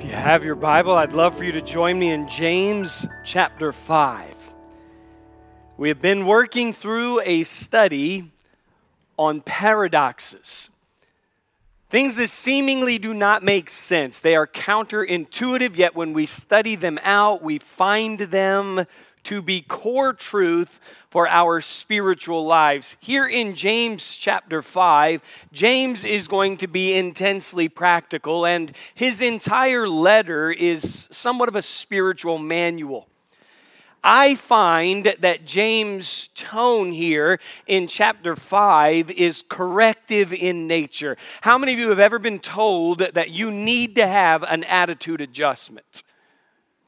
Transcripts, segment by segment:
If you have your Bible, I'd love for you to join me in James chapter 5. We have been working through a study on paradoxes. Things that seemingly do not make sense. They are counterintuitive, yet when we study them out, we find them to be core truth for our spiritual lives. Here in James chapter 5, James is going to be intensely practical, and his entire letter is somewhat of a spiritual manual. I find that James' tone here in chapter 5 is corrective in nature. How many of you have ever been told that you need to have an attitude adjustment?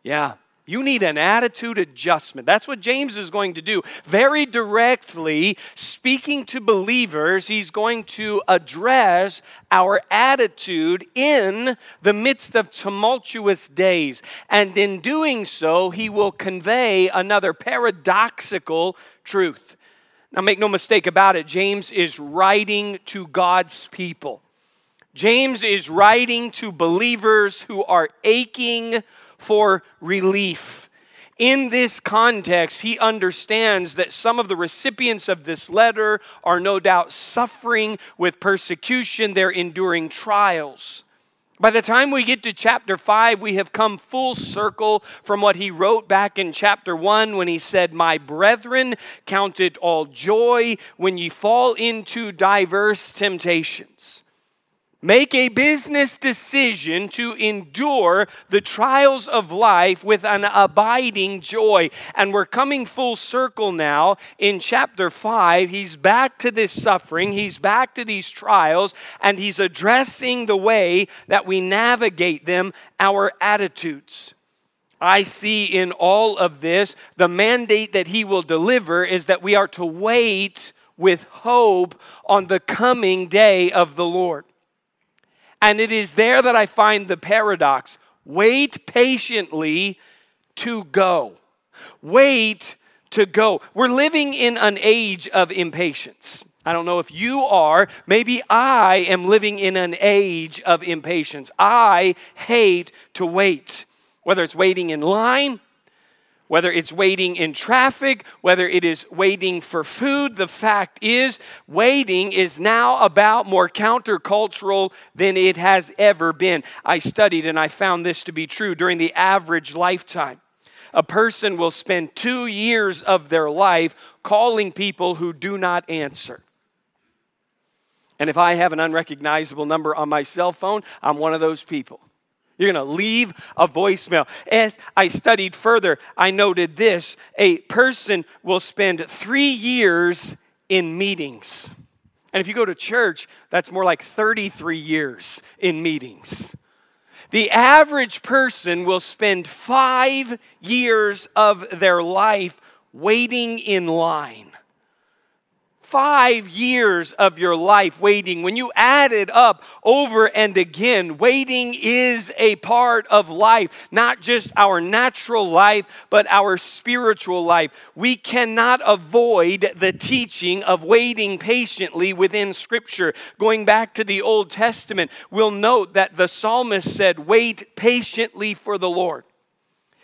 Yeah, you need an attitude adjustment. That's what James is going to do. Very directly, speaking to believers, he's going to address our attitude in the midst of tumultuous days. And in doing so, he will convey another paradoxical truth. Now, make no mistake about it, James is writing to God's people. James is writing to believers who are aching for relief. In this context, he understands that some of the recipients of this letter are no doubt suffering with persecution, they're enduring trials. By the time we get to chapter 5, we have come full circle from what he wrote back in chapter 1 when he said, My brethren, count it all joy when ye fall into diverse temptations. Make a business decision to endure the trials of life with an abiding joy. And we're coming full circle now in chapter 5. He's back to this suffering, he's back to these trials, and he's addressing the way that we navigate them, our attitudes. I see in all of this the mandate that he will deliver is that we are to wait with hope on the coming day of the Lord. And it is there that I find the paradox. Wait patiently to go. Wait to go. We're living in an age of impatience. I don't know if you are. Maybe I am living in an age of impatience. I hate to wait, whether it's waiting in line whether it's waiting in traffic, whether it is waiting for food, the fact is, waiting is now about more countercultural than it has ever been. I studied and I found this to be true during the average lifetime. A person will spend two years of their life calling people who do not answer. And if I have an unrecognizable number on my cell phone, I'm one of those people. You're going to leave a voicemail. As I studied further, I noted this a person will spend three years in meetings. And if you go to church, that's more like 33 years in meetings. The average person will spend five years of their life waiting in line five years of your life waiting, when you add it up over and again, waiting is a part of life, not just our natural life, but our spiritual life. We cannot avoid the teaching of waiting patiently within Scripture. Going back to the Old Testament, we'll note that the psalmist said, Wait patiently for the Lord.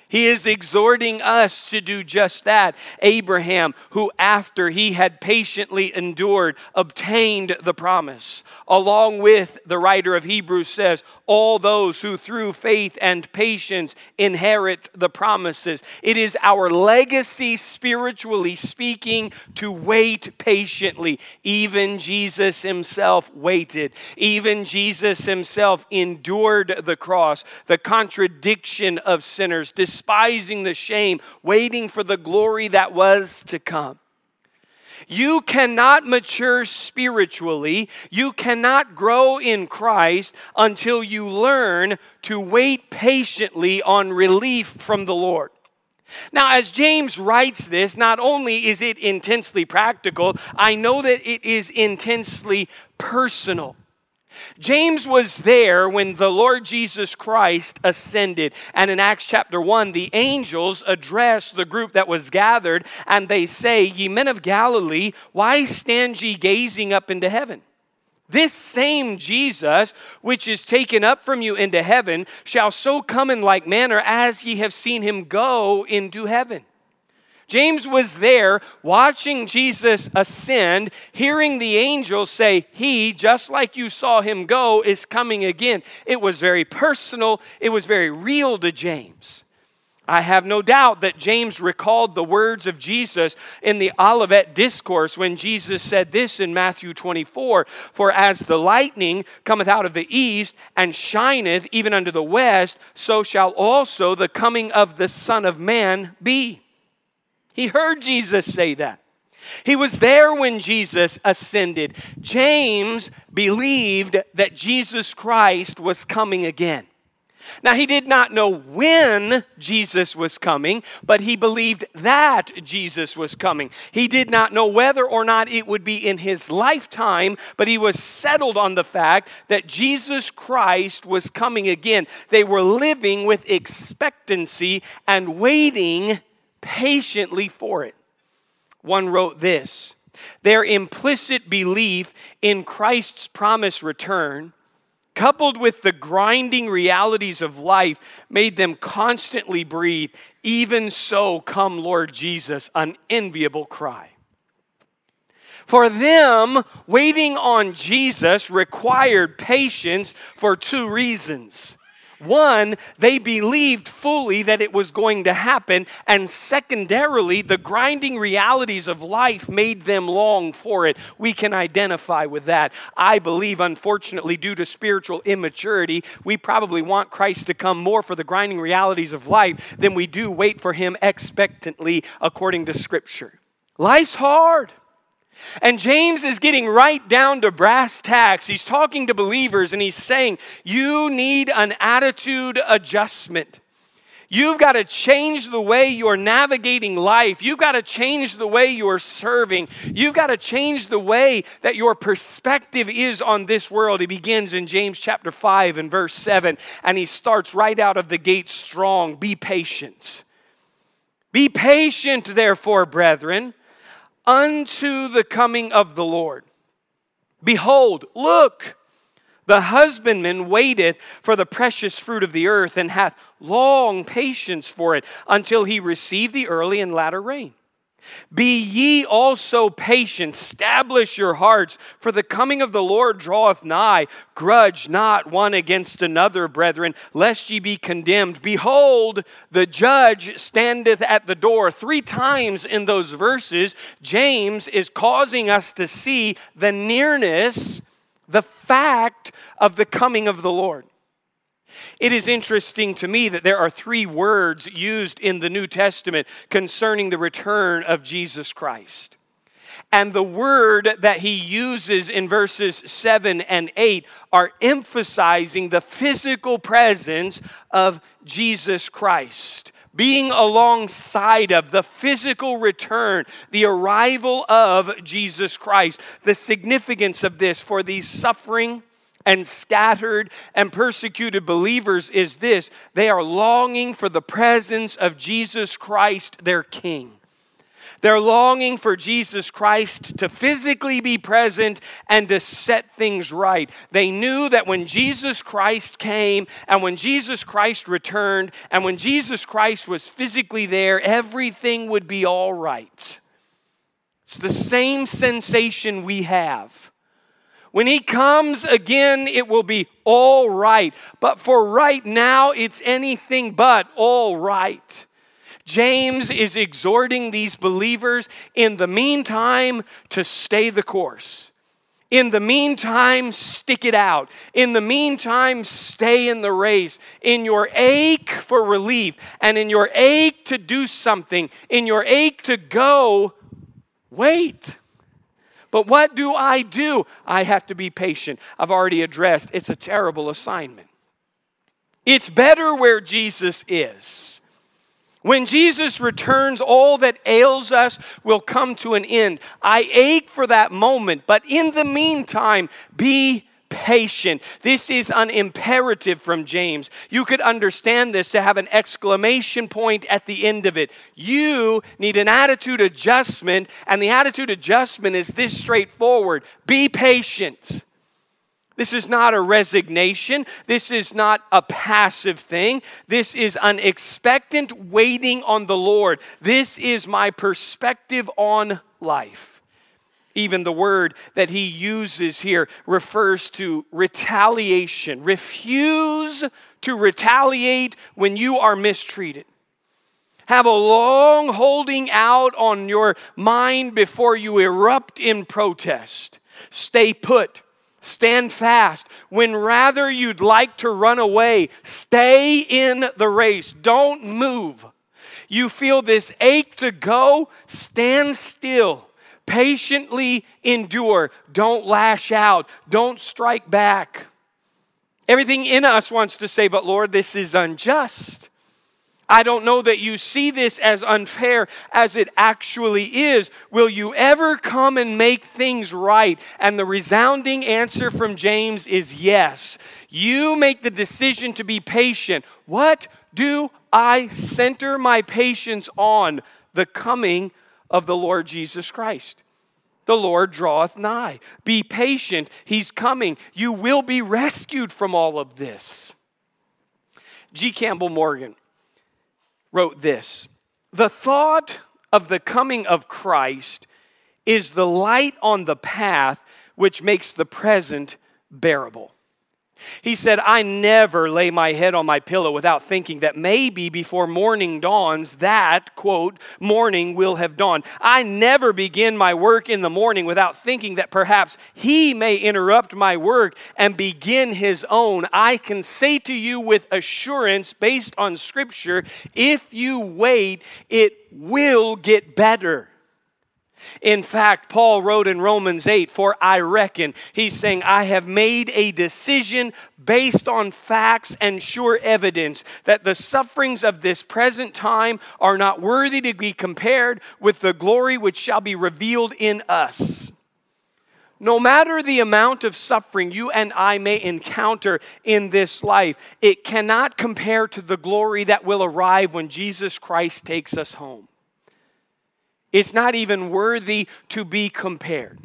He is exhorting us to do just that. Abraham, who after he had patiently endured, obtained the promise. Along with the writer of Hebrews says, all those who through faith and patience inherit the promises. It is our legacy, spiritually speaking, to wait patiently. Even Jesus himself waited. Even Jesus himself endured the cross, the contradiction of sinners despising the shame, waiting for the glory that was to come. You cannot mature spiritually, you cannot grow in Christ until you learn to wait patiently on relief from the Lord. Now, as James writes this, not only is it intensely practical, I know that it is intensely personal. James was there when the Lord Jesus Christ ascended. And in Acts chapter 1, the angels address the group that was gathered, and they say, Ye men of Galilee, why stand ye gazing up into heaven? This same Jesus, which is taken up from you into heaven, shall so come in like manner as ye have seen him go into heaven. James was there watching Jesus ascend, hearing the angels say, He, just like you saw him go, is coming again. It was very personal, it was very real to James. I have no doubt that James recalled the words of Jesus in the Olivet Discourse when Jesus said this in Matthew 24 For as the lightning cometh out of the east and shineth even unto the west, so shall also the coming of the Son of Man be. He heard Jesus say that. He was there when Jesus ascended. James believed that Jesus Christ was coming again. Now, he did not know when Jesus was coming, but he believed that Jesus was coming. He did not know whether or not it would be in his lifetime, but he was settled on the fact that Jesus Christ was coming again. They were living with expectancy and waiting patiently for it. One wrote this Their implicit belief in Christ's promised return coupled with the grinding realities of life, made them constantly breathe, Even so, come, Lord Jesus, an enviable cry. For them, waiting on Jesus required patience for two reasons. One, they believed fully that it was going to happen. And secondarily, the grinding realities of life made them long for it. We can identify with that. I believe, unfortunately, due to spiritual immaturity, we probably want Christ to come more for the grinding realities of life than we do wait for him expectantly according to Scripture. Life's hard. And James is getting right down to brass tacks. He's talking to believers and he's saying, You need an attitude adjustment. You've got to change the way you're navigating life. You've got to change the way you're serving. You've got to change the way that your perspective is on this world. He begins in James chapter 5 and verse 7, and he starts right out of the gate strong. Be patient. Be patient, therefore, brethren unto the coming of the Lord. Behold, look, the husbandman waiteth for the precious fruit of the earth and hath long patience for it until he receive the early and latter rain. Be ye also patient, establish your hearts, for the coming of the Lord draweth nigh. Grudge not one against another, brethren, lest ye be condemned. Behold, the judge standeth at the door. Three times in those verses, James is causing us to see the nearness, the fact of the coming of the Lord. It is interesting to me that there are three words used in the New Testament concerning the return of Jesus Christ. And the word that he uses in verses 7 and 8 are emphasizing the physical presence of Jesus Christ being alongside of the physical return, the arrival of Jesus Christ. The significance of this for these suffering and scattered and persecuted believers is this they are longing for the presence of Jesus Christ, their King. They're longing for Jesus Christ to physically be present and to set things right. They knew that when Jesus Christ came and when Jesus Christ returned and when Jesus Christ was physically there, everything would be all right. It's the same sensation we have when he comes again, it will be all right. But for right now, it's anything but all right. James is exhorting these believers in the meantime to stay the course. In the meantime, stick it out. In the meantime, stay in the race. In your ache for relief and in your ache to do something, in your ache to go, wait. But what do I do? I have to be patient. I've already addressed it's a terrible assignment. It's better where Jesus is. When Jesus returns, all that ails us will come to an end. I ache for that moment, but in the meantime, be patient. This is an imperative from James. You could understand this to have an exclamation point at the end of it. You need an attitude adjustment, and the attitude adjustment is this straightforward be patient. This is not a resignation. This is not a passive thing. This is an expectant waiting on the Lord. This is my perspective on life. Even the word that he uses here refers to retaliation. Refuse to retaliate when you are mistreated. Have a long holding out on your mind before you erupt in protest. Stay put Stand fast. When rather you'd like to run away, stay in the race. Don't move. You feel this ache to go, stand still. Patiently endure. Don't lash out. Don't strike back. Everything in us wants to say, but Lord, this is unjust. I don't know that you see this as unfair as it actually is. Will you ever come and make things right? And the resounding answer from James is yes. You make the decision to be patient. What do I center my patience on? The coming of the Lord Jesus Christ. The Lord draweth nigh. Be patient. He's coming. You will be rescued from all of this. G. Campbell Morgan wrote this The thought of the coming of Christ is the light on the path which makes the present bearable. He said, I never lay my head on my pillow without thinking that maybe before morning dawns, that, quote, morning will have dawned. I never begin my work in the morning without thinking that perhaps he may interrupt my work and begin his own. I can say to you with assurance, based on scripture, if you wait, it will get better. In fact, Paul wrote in Romans 8, For I reckon, he's saying, I have made a decision based on facts and sure evidence that the sufferings of this present time are not worthy to be compared with the glory which shall be revealed in us. No matter the amount of suffering you and I may encounter in this life, it cannot compare to the glory that will arrive when Jesus Christ takes us home. It's not even worthy to be compared.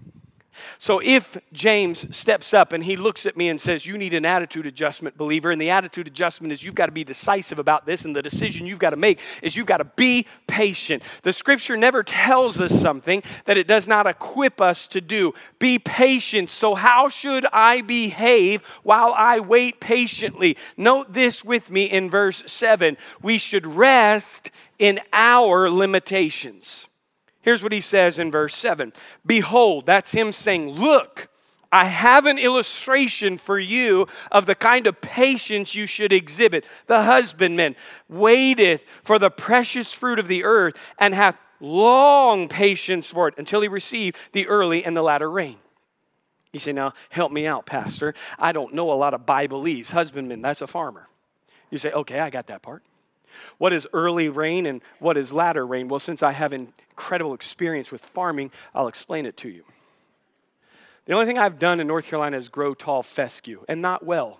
So if James steps up and he looks at me and says, You need an attitude adjustment, believer, and the attitude adjustment is you've got to be decisive about this, and the decision you've got to make is you've got to be patient. The scripture never tells us something that it does not equip us to do. Be patient. So, how should I behave while I wait patiently? Note this with me in verse 7 we should rest in our limitations. Here's what he says in verse 7 Behold, that's him saying, Look, I have an illustration for you of the kind of patience you should exhibit. The husbandman waiteth for the precious fruit of the earth and hath long patience for it until he receive the early and the latter rain. You say, Now, help me out, Pastor. I don't know a lot of Bibleese. Husbandman, that's a farmer. You say, Okay, I got that part. What is early rain and what is latter rain? Well, since I have incredible experience with farming, I'll explain it to you. The only thing I've done in North Carolina is grow tall fescue, and not well.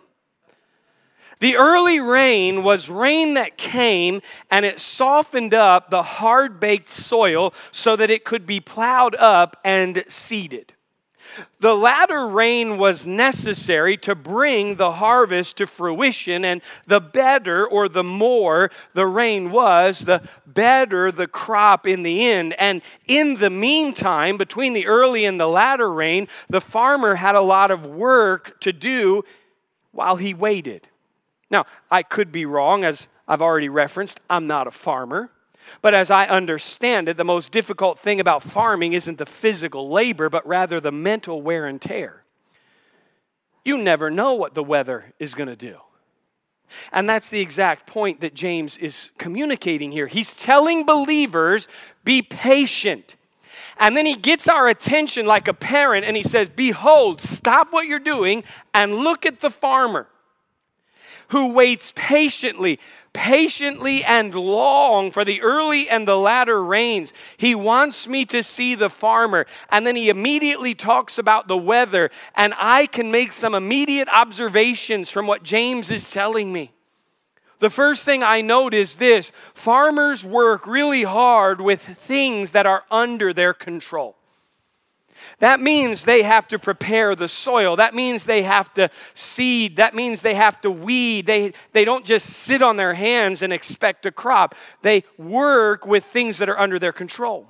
The early rain was rain that came and it softened up the hard baked soil so that it could be plowed up and seeded. The latter rain was necessary to bring the harvest to fruition, and the better or the more the rain was, the better the crop in the end. And in the meantime, between the early and the latter rain, the farmer had a lot of work to do while he waited. Now, I could be wrong, as I've already referenced, I'm not a farmer. But as I understand it, the most difficult thing about farming isn't the physical labor, but rather the mental wear and tear. You never know what the weather is going to do. And that's the exact point that James is communicating here. He's telling believers, be patient. And then he gets our attention like a parent and he says, Behold, stop what you're doing and look at the farmer who waits patiently patiently and long for the early and the latter rains. He wants me to see the farmer. And then he immediately talks about the weather. And I can make some immediate observations from what James is telling me. The first thing I note is this farmers work really hard with things that are under their control. That means they have to prepare the soil. That means they have to seed. That means they have to weed. They, they don't just sit on their hands and expect a crop. They work with things that are under their control.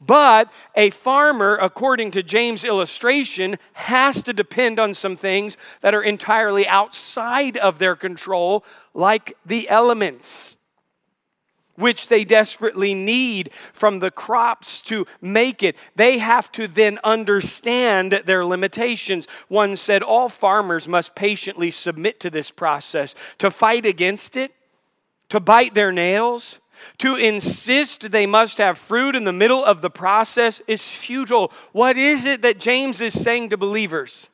But a farmer, according to James' illustration, has to depend on some things that are entirely outside of their control, like the elements which they desperately need from the crops to make it. They have to then understand their limitations. One said all farmers must patiently submit to this process, to fight against it, to bite their nails. To insist they must have fruit in the middle of the process is futile. What is it that James is saying to believers?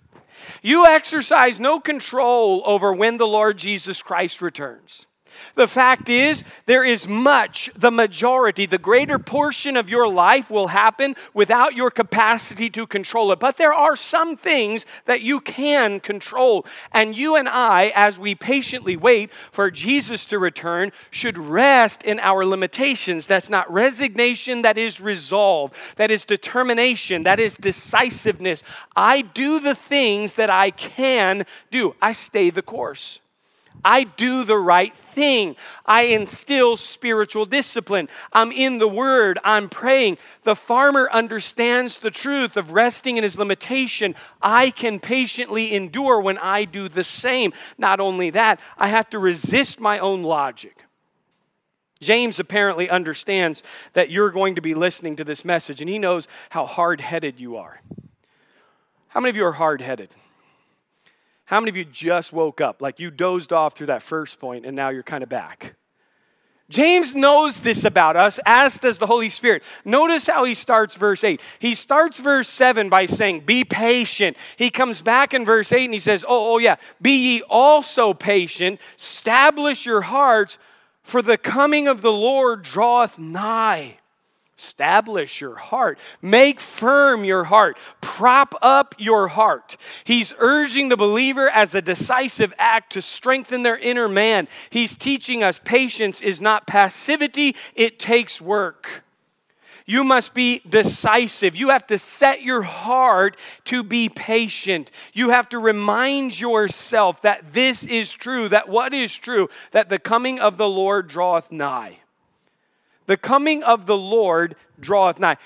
You exercise no control over when the Lord Jesus Christ returns. The fact is, there is much, the majority, the greater portion of your life will happen without your capacity to control it. But there are some things that you can control. And you and I, as we patiently wait for Jesus to return, should rest in our limitations. That's not resignation, that is resolve, that is determination, that is decisiveness. I do the things that I can do, I stay the course. I do the right thing. I instill spiritual discipline. I'm in the Word. I'm praying. The farmer understands the truth of resting in his limitation. I can patiently endure when I do the same. Not only that, I have to resist my own logic. James apparently understands that you're going to be listening to this message, and he knows how hard headed you are. How many of you are hard headed? How many of you just woke up? Like you dozed off through that first point and now you're kind of back. James knows this about us, as does the Holy Spirit. Notice how he starts verse 8. He starts verse 7 by saying, Be patient. He comes back in verse 8 and he says, Oh, oh yeah, be ye also patient, establish your hearts, for the coming of the Lord draweth nigh. Establish your heart. Make firm your heart. Prop up your heart. He's urging the believer as a decisive act to strengthen their inner man. He's teaching us patience is not passivity, it takes work. You must be decisive. You have to set your heart to be patient. You have to remind yourself that this is true, that what is true, that the coming of the Lord draweth nigh. The coming of the Lord draweth nigh.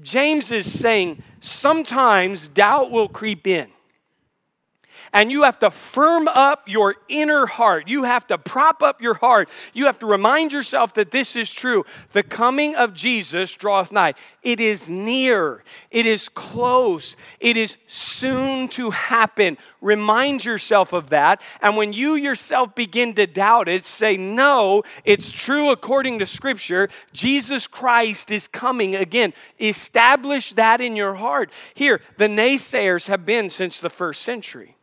James is saying sometimes doubt will creep in and you have to firm up your inner heart. You have to prop up your heart. You have to remind yourself that this is true. The coming of Jesus draweth nigh. It is near, it is close, it is soon to happen. Remind yourself of that. And when you yourself begin to doubt it, say, No, it's true according to Scripture. Jesus Christ is coming again. Establish that in your heart. Here, the naysayers have been since the first century.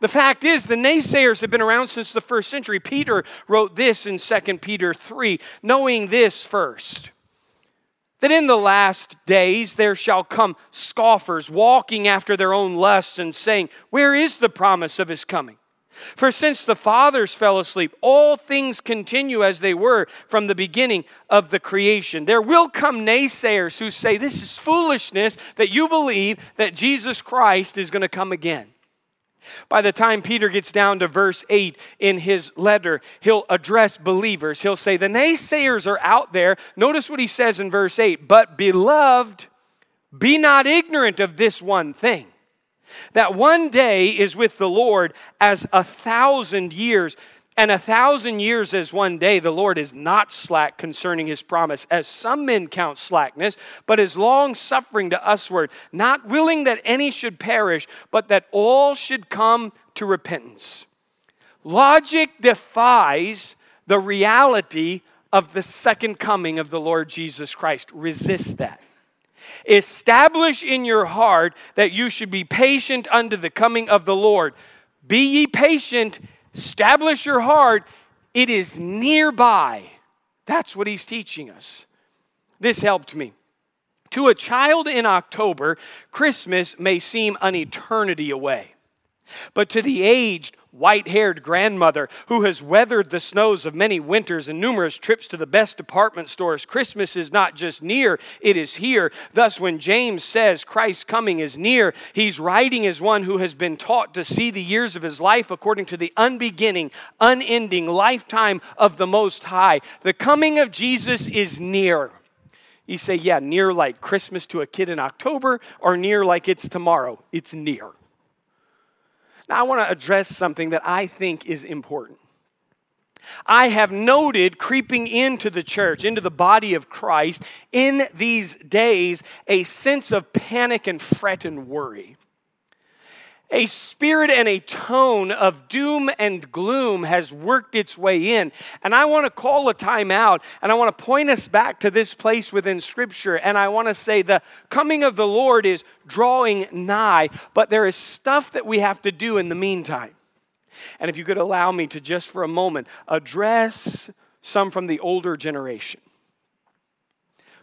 The fact is, the naysayers have been around since the first century. Peter wrote this in 2 Peter 3, knowing this first that in the last days there shall come scoffers walking after their own lusts and saying, Where is the promise of his coming? For since the fathers fell asleep, all things continue as they were from the beginning of the creation. There will come naysayers who say, This is foolishness that you believe that Jesus Christ is going to come again. By the time Peter gets down to verse 8 in his letter, he'll address believers. He'll say, The naysayers are out there. Notice what he says in verse 8 But beloved, be not ignorant of this one thing, that one day is with the Lord as a thousand years and a thousand years as one day, the Lord is not slack concerning his promise, as some men count slackness, but is long suffering to usward, not willing that any should perish, but that all should come to repentance. Logic defies the reality of the second coming of the Lord Jesus Christ. Resist that. Establish in your heart that you should be patient unto the coming of the Lord. Be ye patient Establish your heart, it is nearby. That's what he's teaching us. This helped me. To a child in October, Christmas may seem an eternity away. But to the aged, white haired grandmother who has weathered the snows of many winters and numerous trips to the best department stores, Christmas is not just near, it is here. Thus, when James says Christ's coming is near, he's writing as one who has been taught to see the years of his life according to the unbeginning, unending lifetime of the Most High. The coming of Jesus is near. You say, yeah, near like Christmas to a kid in October, or near like it's tomorrow. It's near. Now, I want to address something that I think is important. I have noted creeping into the church, into the body of Christ, in these days, a sense of panic and fret and worry a spirit and a tone of doom and gloom has worked its way in. And I want to call a time out and I want to point us back to this place within Scripture. And I want to say the coming of the Lord is drawing nigh, but there is stuff that we have to do in the meantime. And if you could allow me to just for a moment address some from the older generation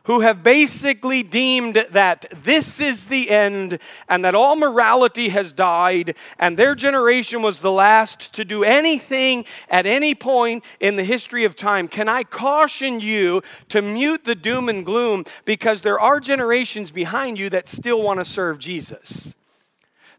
who have basically deemed that this is the end and that all morality has died and their generation was the last to do anything at any point in the history of time. Can I caution you to mute the doom and gloom because there are generations behind you that still want to serve Jesus?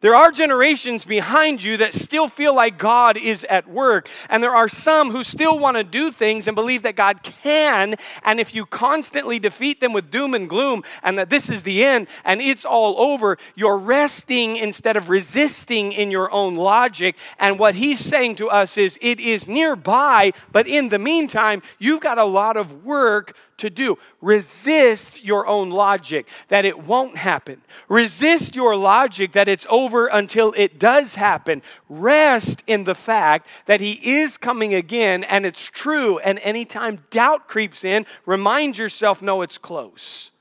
There are generations behind you that still feel like God is at work. And there are some who still want to do things and believe that God can. And if you constantly defeat them with doom and gloom and that this is the end and it's all over, you're resting instead of resisting in your own logic. And what he's saying to us is it is nearby, but in the meantime, you've got a lot of work to do. Resist your own logic that it won't happen. Resist your logic that it's over until it does happen. Rest in the fact that He is coming again and it's true. And anytime doubt creeps in, remind yourself, no, it's close.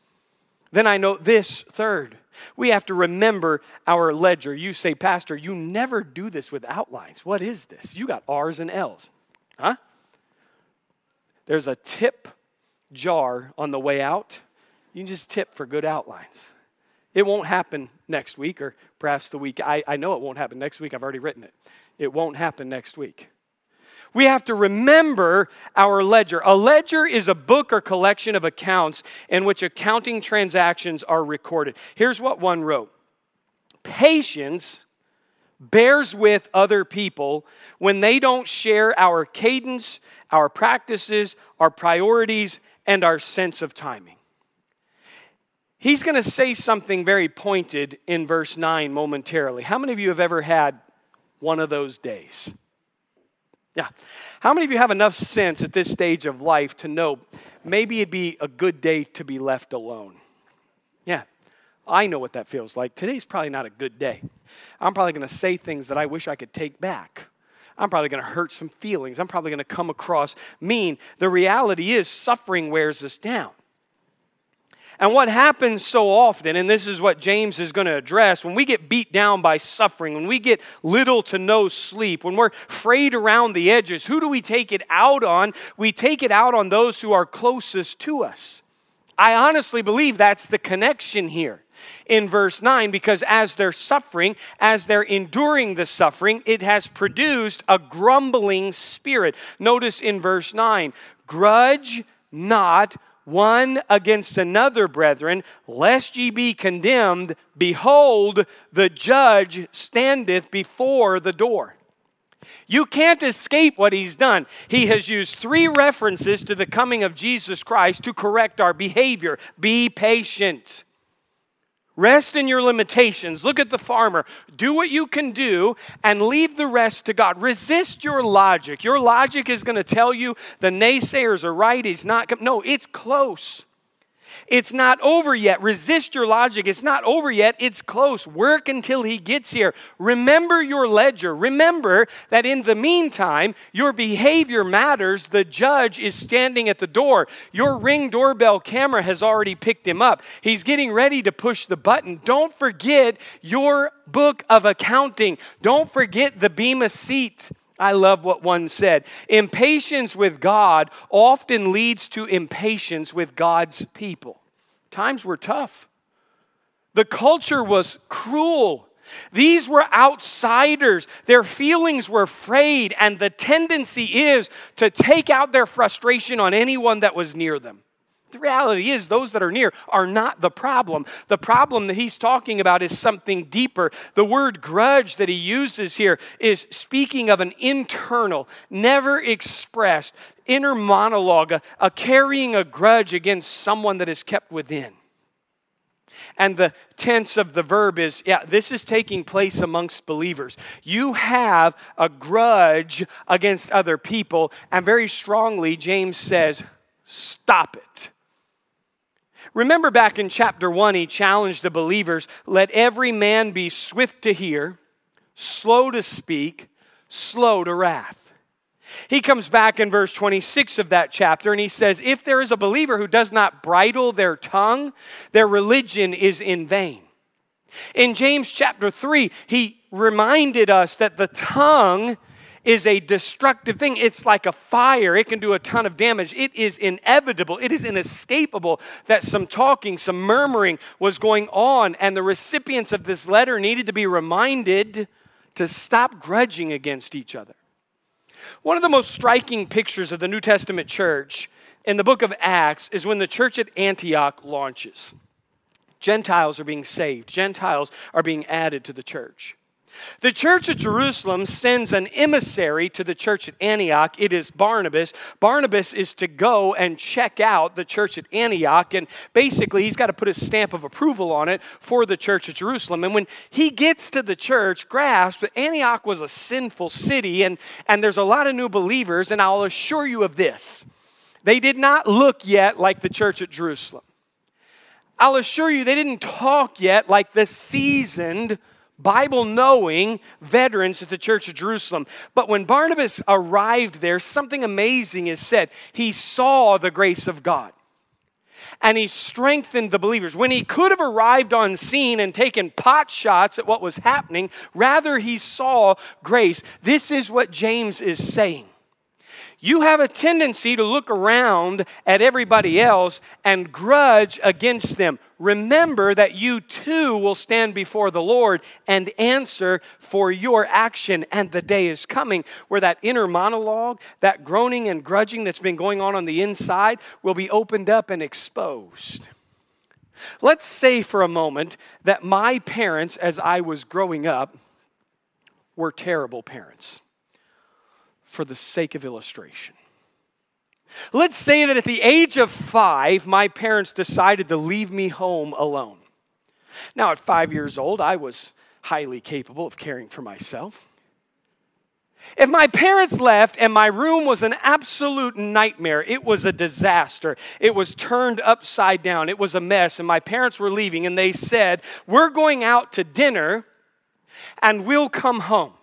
Then I know this third. We have to remember our ledger. You say, Pastor, you never do this with outlines. What is this? You got R's and L's. Huh? There's a tip jar on the way out, you can just tip for good outlines. It won't happen next week or perhaps the week. I, I know it won't happen next week. I've already written it. It won't happen next week. We have to remember our ledger. A ledger is a book or collection of accounts in which accounting transactions are recorded. Here's what one wrote Patience bears with other people when they don't share our cadence, our practices, our priorities, and our sense of timing. He's going to say something very pointed in verse 9 momentarily. How many of you have ever had one of those days? Yeah. How many of you have enough sense at this stage of life to know maybe it'd be a good day to be left alone? Yeah. I know what that feels like. Today's probably not a good day. I'm probably going to say things that I wish I could take back. I'm probably going to hurt some feelings. I'm probably going to come across mean. The reality is, suffering wears us down. And what happens so often, and this is what James is going to address, when we get beat down by suffering, when we get little to no sleep, when we're frayed around the edges, who do we take it out on? We take it out on those who are closest to us. I honestly believe that's the connection here in verse 9 because as they're suffering, as they're enduring the suffering, it has produced a grumbling spirit. Notice in verse 9 grudge not one against another, brethren, lest ye be condemned. Behold, the judge standeth before the door. You can't escape what he's done. He has used three references to the coming of Jesus Christ to correct our behavior. Be patient. Rest in your limitations. Look at the farmer. Do what you can do and leave the rest to God. Resist your logic. Your logic is going to tell you the naysayers are right. He's not. No, it's close. It's not over yet. Resist your logic. It's not over yet. It's close. Work until he gets here. Remember your ledger. Remember that in the meantime, your behavior matters. The judge is standing at the door. Your ring doorbell camera has already picked him up. He's getting ready to push the button. Don't forget your book of accounting. Don't forget the Bema seat. I love what one said. Impatience with God often leads to impatience with God's people. Times were tough. The culture was cruel. These were outsiders. Their feelings were frayed, and the tendency is to take out their frustration on anyone that was near them. The reality is, those that are near are not the problem. The problem that he's talking about is something deeper. The word grudge that he uses here is speaking of an internal, never expressed inner monologue, a, a carrying a grudge against someone that is kept within. And the tense of the verb is, yeah, this is taking place amongst believers. You have a grudge against other people, and very strongly, James says, stop it. Remember back in chapter 1, he challenged the believers let every man be swift to hear, slow to speak, slow to wrath. He comes back in verse 26 of that chapter and he says, If there is a believer who does not bridle their tongue, their religion is in vain. In James chapter 3, he reminded us that the tongue is a destructive thing. It's like a fire, it can do a ton of damage. It is inevitable, it is inescapable that some talking, some murmuring was going on, and the recipients of this letter needed to be reminded to stop grudging against each other. One of the most striking pictures of the New Testament church in the book of Acts is when the church at Antioch launches. Gentiles are being saved, Gentiles are being added to the church. The church at Jerusalem sends an emissary to the church at Antioch. It is Barnabas. Barnabas is to go and check out the church at Antioch, and basically, he's got to put a stamp of approval on it for the church at Jerusalem. And when he gets to the church, grasp that Antioch was a sinful city, and, and there's a lot of new believers, and I'll assure you of this they did not look yet like the church at Jerusalem. I'll assure you, they didn't talk yet like the seasoned Bible knowing veterans at the church of Jerusalem. But when Barnabas arrived there, something amazing is said. He saw the grace of God and he strengthened the believers. When he could have arrived on scene and taken pot shots at what was happening, rather he saw grace. This is what James is saying you have a tendency to look around at everybody else and grudge against them. Remember that you too will stand before the Lord and answer for your action. And the day is coming where that inner monologue, that groaning and grudging that's been going on on the inside, will be opened up and exposed. Let's say for a moment that my parents, as I was growing up, were terrible parents for the sake of illustration. Let's say that at the age of five, my parents decided to leave me home alone. Now, at five years old, I was highly capable of caring for myself. If my parents left and my room was an absolute nightmare, it was a disaster, it was turned upside down, it was a mess, and my parents were leaving, and they said, We're going out to dinner and we'll come home.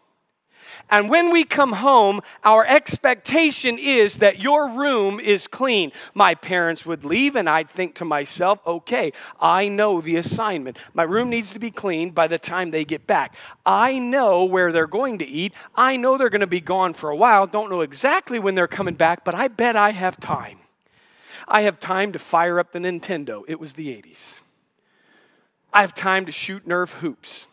And when we come home, our expectation is that your room is clean. My parents would leave, and I'd think to myself, okay, I know the assignment. My room needs to be cleaned by the time they get back. I know where they're going to eat. I know they're going to be gone for a while. Don't know exactly when they're coming back, but I bet I have time. I have time to fire up the Nintendo. It was the 80s. I have time to shoot Nerf hoops.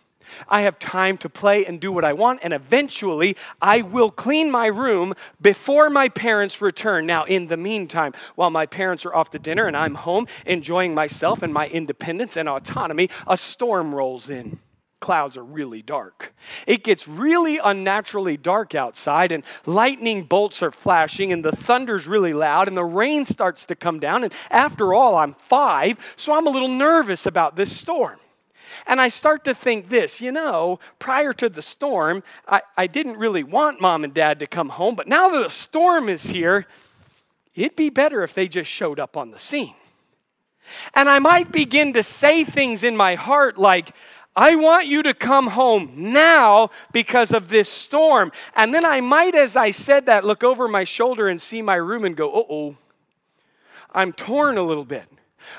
I have time to play and do what I want, and eventually I will clean my room before my parents return. Now, in the meantime, while my parents are off to dinner and I'm home enjoying myself and my independence and autonomy, a storm rolls in clouds are really dark. It gets really unnaturally dark outside, and lightning bolts are flashing, and the thunder's really loud, and the rain starts to come down. And after all, I'm five, so I'm a little nervous about this storm. And I start to think this you know, prior to the storm, I, I didn't really want mom and dad to come home, but now that a storm is here, it'd be better if they just showed up on the scene. And I might begin to say things in my heart like, I want you to come home now because of this storm. And then I might, as I said that, look over my shoulder and see my room and go, uh oh, I'm torn a little bit.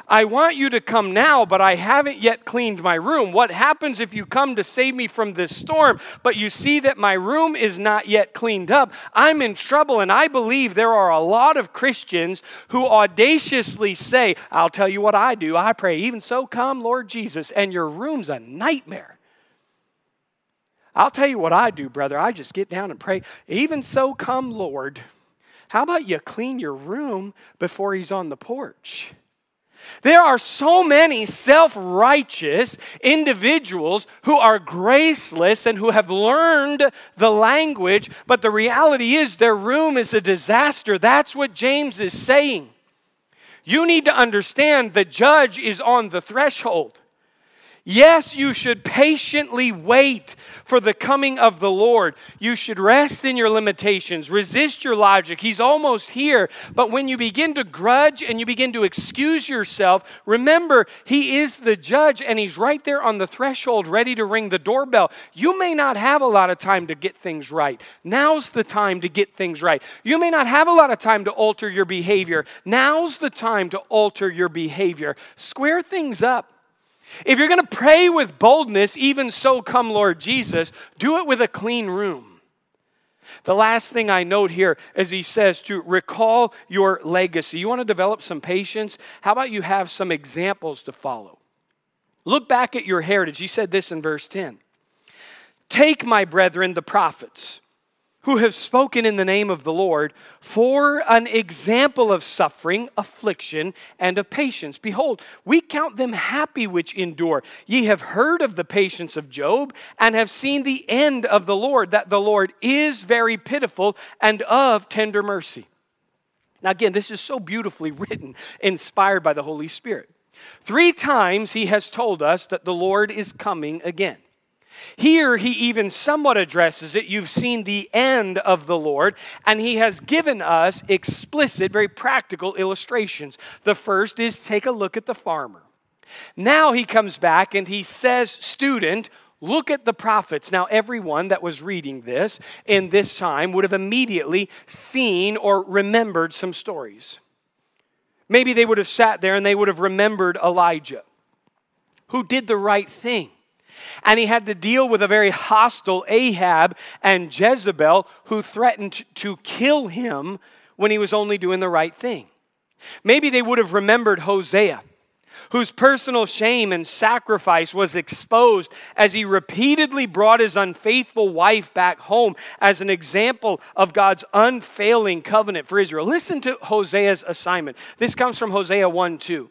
I want you to come now, but I haven't yet cleaned my room. What happens if you come to save me from this storm, but you see that my room is not yet cleaned up? I'm in trouble, and I believe there are a lot of Christians who audaciously say, I'll tell you what I do. I pray, even so, come, Lord Jesus, and your room's a nightmare. I'll tell you what I do, brother. I just get down and pray. Even so, come, Lord. How about you clean your room before he's on the porch? There are so many self righteous individuals who are graceless and who have learned the language, but the reality is their room is a disaster. That's what James is saying. You need to understand the judge is on the threshold. Yes, you should patiently wait for the coming of the Lord. You should rest in your limitations, resist your logic. He's almost here. But when you begin to grudge and you begin to excuse yourself, remember, He is the judge and He's right there on the threshold, ready to ring the doorbell. You may not have a lot of time to get things right. Now's the time to get things right. You may not have a lot of time to alter your behavior. Now's the time to alter your behavior. Square things up. If you're going to pray with boldness, even so come Lord Jesus, do it with a clean room. The last thing I note here is he says to recall your legacy. You want to develop some patience? How about you have some examples to follow? Look back at your heritage. He said this in verse 10 Take, my brethren, the prophets who have spoken in the name of the Lord for an example of suffering, affliction, and of patience. Behold, we count them happy which endure. Ye have heard of the patience of Job and have seen the end of the Lord, that the Lord is very pitiful and of tender mercy. Now, again, this is so beautifully written, inspired by the Holy Spirit. Three times he has told us that the Lord is coming again. Here, he even somewhat addresses it. You've seen the end of the Lord, and he has given us explicit, very practical illustrations. The first is take a look at the farmer. Now he comes back and he says, Student, look at the prophets. Now, everyone that was reading this in this time would have immediately seen or remembered some stories. Maybe they would have sat there and they would have remembered Elijah, who did the right thing and he had to deal with a very hostile Ahab and Jezebel who threatened to kill him when he was only doing the right thing. Maybe they would have remembered Hosea, whose personal shame and sacrifice was exposed as he repeatedly brought his unfaithful wife back home as an example of God's unfailing covenant for Israel. Listen to Hosea's assignment. This comes from Hosea 1 2.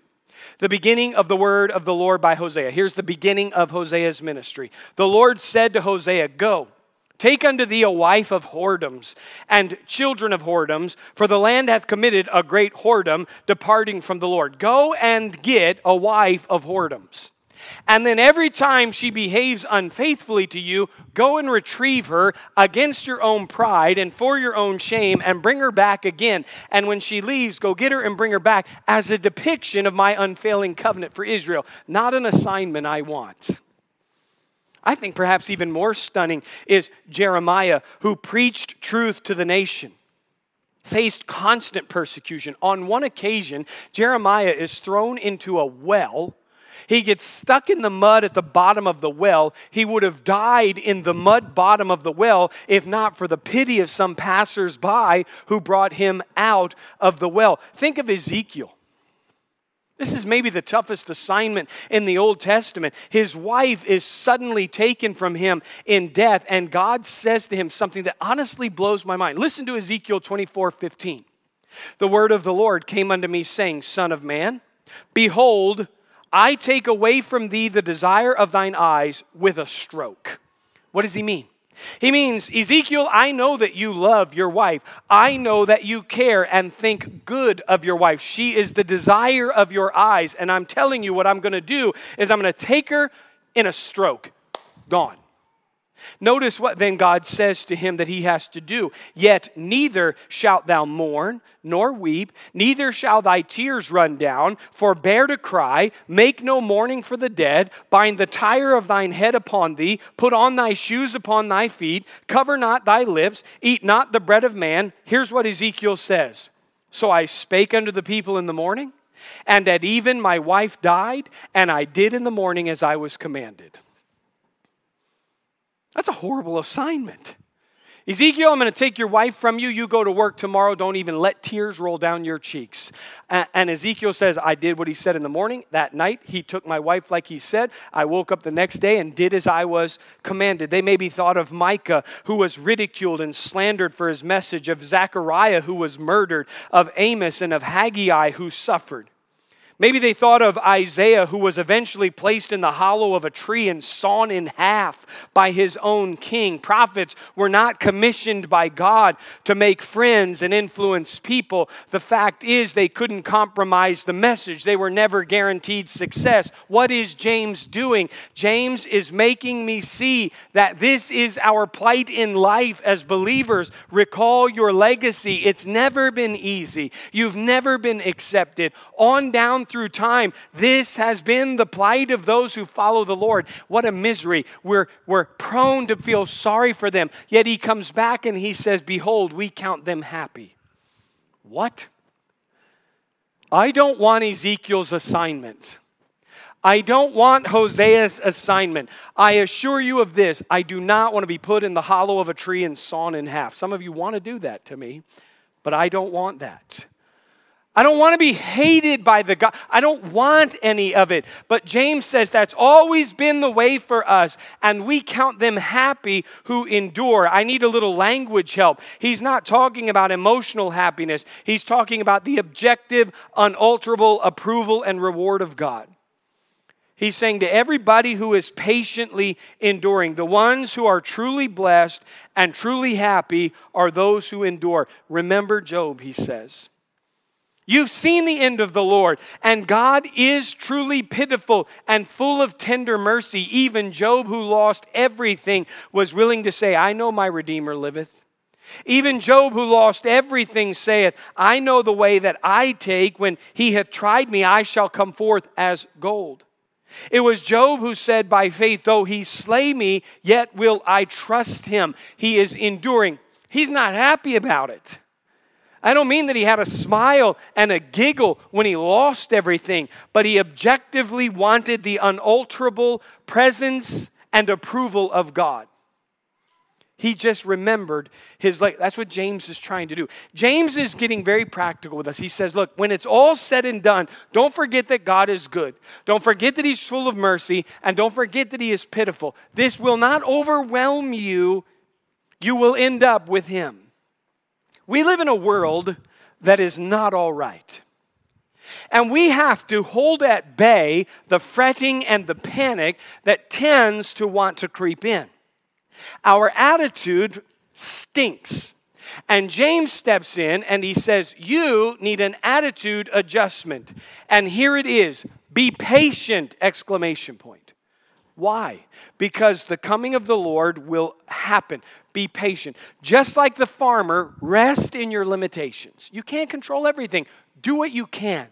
The beginning of the word of the Lord by Hosea. Here's the beginning of Hosea's ministry. The Lord said to Hosea, Go, take unto thee a wife of whoredoms and children of whoredoms, for the land hath committed a great whoredom, departing from the Lord. Go and get a wife of whoredoms. And then every time she behaves unfaithfully to you, go and retrieve her against your own pride and for your own shame and bring her back again. And when she leaves, go get her and bring her back as a depiction of my unfailing covenant for Israel, not an assignment I want. I think perhaps even more stunning is Jeremiah, who preached truth to the nation faced constant persecution. On one occasion, Jeremiah is thrown into a well he gets stuck in the mud at the bottom of the well. He would have died in the mud bottom of the well if not for the pity of some passersby who brought him out of the well. Think of Ezekiel. This is maybe the toughest assignment in the Old Testament. His wife is suddenly taken from him in death, and God says to him something that honestly blows my mind. Listen to Ezekiel 24 15. The word of the Lord came unto me, saying, Son of man, behold, I take away from thee the desire of thine eyes with a stroke. What does he mean? He means, Ezekiel, I know that you love your wife. I know that you care and think good of your wife. She is the desire of your eyes. And I'm telling you, what I'm going to do is I'm going to take her in a stroke. Gone. Notice what then God says to him that he has to do. Yet neither shalt thou mourn nor weep, neither shall thy tears run down, forbear to cry, make no mourning for the dead, bind the tire of thine head upon thee, put on thy shoes upon thy feet, cover not thy lips, eat not the bread of man. Here's what Ezekiel says So I spake unto the people in the morning, and at even my wife died, and I did in the morning as I was commanded. That's a horrible assignment. Ezekiel, I'm going to take your wife from you. You go to work tomorrow. Don't even let tears roll down your cheeks. And Ezekiel says, I did what he said in the morning. That night, he took my wife like he said. I woke up the next day and did as I was commanded. They maybe thought of Micah, who was ridiculed and slandered for his message, of Zechariah, who was murdered, of Amos, and of Haggai, who suffered. Maybe they thought of Isaiah, who was eventually placed in the hollow of a tree and sawn in half by his own king. Prophets were not commissioned by God to make friends and influence people. The fact is, they couldn't compromise the message, they were never guaranteed success. What is James doing? James is making me see that this is our plight in life as believers. Recall your legacy. It's never been easy, you've never been accepted. On down through time. This has been the plight of those who follow the Lord. What a misery. We're, we're prone to feel sorry for them. Yet he comes back and he says, Behold, we count them happy. What? I don't want Ezekiel's assignment. I don't want Hosea's assignment. I assure you of this I do not want to be put in the hollow of a tree and sawn in half. Some of you want to do that to me, but I don't want that. I don't want to be hated by the God. I don't want any of it. But James says that's always been the way for us, and we count them happy who endure. I need a little language help. He's not talking about emotional happiness, he's talking about the objective, unalterable approval and reward of God. He's saying to everybody who is patiently enduring, the ones who are truly blessed and truly happy are those who endure. Remember Job, he says. You've seen the end of the Lord, and God is truly pitiful and full of tender mercy. Even Job, who lost everything, was willing to say, I know my Redeemer liveth. Even Job, who lost everything, saith, I know the way that I take. When he hath tried me, I shall come forth as gold. It was Job who said, By faith, though he slay me, yet will I trust him. He is enduring. He's not happy about it. I don't mean that he had a smile and a giggle when he lost everything, but he objectively wanted the unalterable presence and approval of God. He just remembered his like that's what James is trying to do. James is getting very practical with us. He says, look, when it's all said and done, don't forget that God is good. Don't forget that he's full of mercy and don't forget that he is pitiful. This will not overwhelm you. You will end up with him. We live in a world that is not all right. And we have to hold at bay the fretting and the panic that tends to want to creep in. Our attitude stinks. And James steps in and he says, You need an attitude adjustment. And here it is be patient! Exclamation point. Why? Because the coming of the Lord will happen. Be patient. Just like the farmer, rest in your limitations. You can't control everything. Do what you can.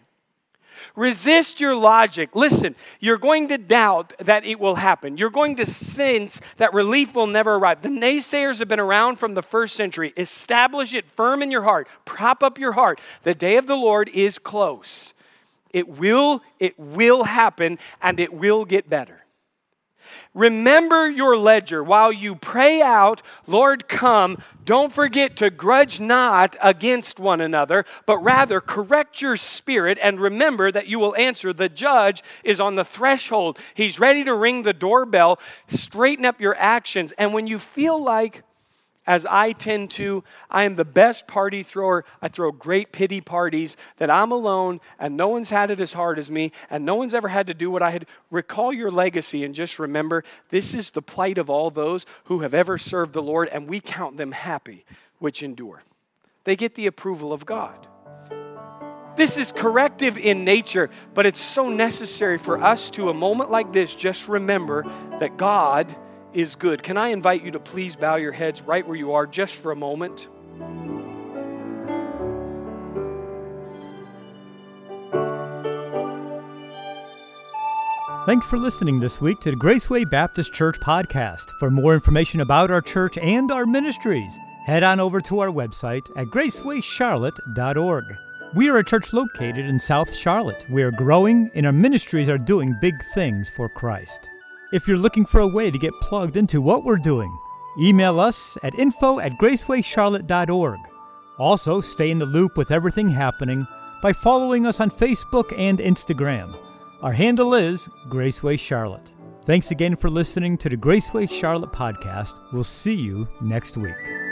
Resist your logic. Listen, you're going to doubt that it will happen. You're going to sense that relief will never arrive. The naysayers have been around from the first century. Establish it firm in your heart. Prop up your heart. The day of the Lord is close. It will it will happen and it will get better. Remember your ledger while you pray out, Lord, come. Don't forget to grudge not against one another, but rather correct your spirit and remember that you will answer. The judge is on the threshold. He's ready to ring the doorbell. Straighten up your actions. And when you feel like as I tend to. I am the best party thrower. I throw great pity parties that I'm alone and no one's had it as hard as me and no one's ever had to do what I had. Recall your legacy and just remember this is the plight of all those who have ever served the Lord, and we count them happy which endure. They get the approval of God. This is corrective in nature, but it's so necessary for us to, a moment like this, just remember that God is good. Can I invite you to please bow your heads right where you are just for a moment? Thanks for listening this week to the Graceway Baptist Church podcast. For more information about our church and our ministries, head on over to our website at gracewaycharlotte.org. We are a church located in South Charlotte. We are growing and our ministries are doing big things for Christ. If you're looking for a way to get plugged into what we're doing, Email us at info at gracewaycharlotte.org. Also, stay in the loop with everything happening by following us on Facebook and Instagram. Our handle is Graceway Charlotte. Thanks again for listening to the Graceway Charlotte podcast. We'll see you next week.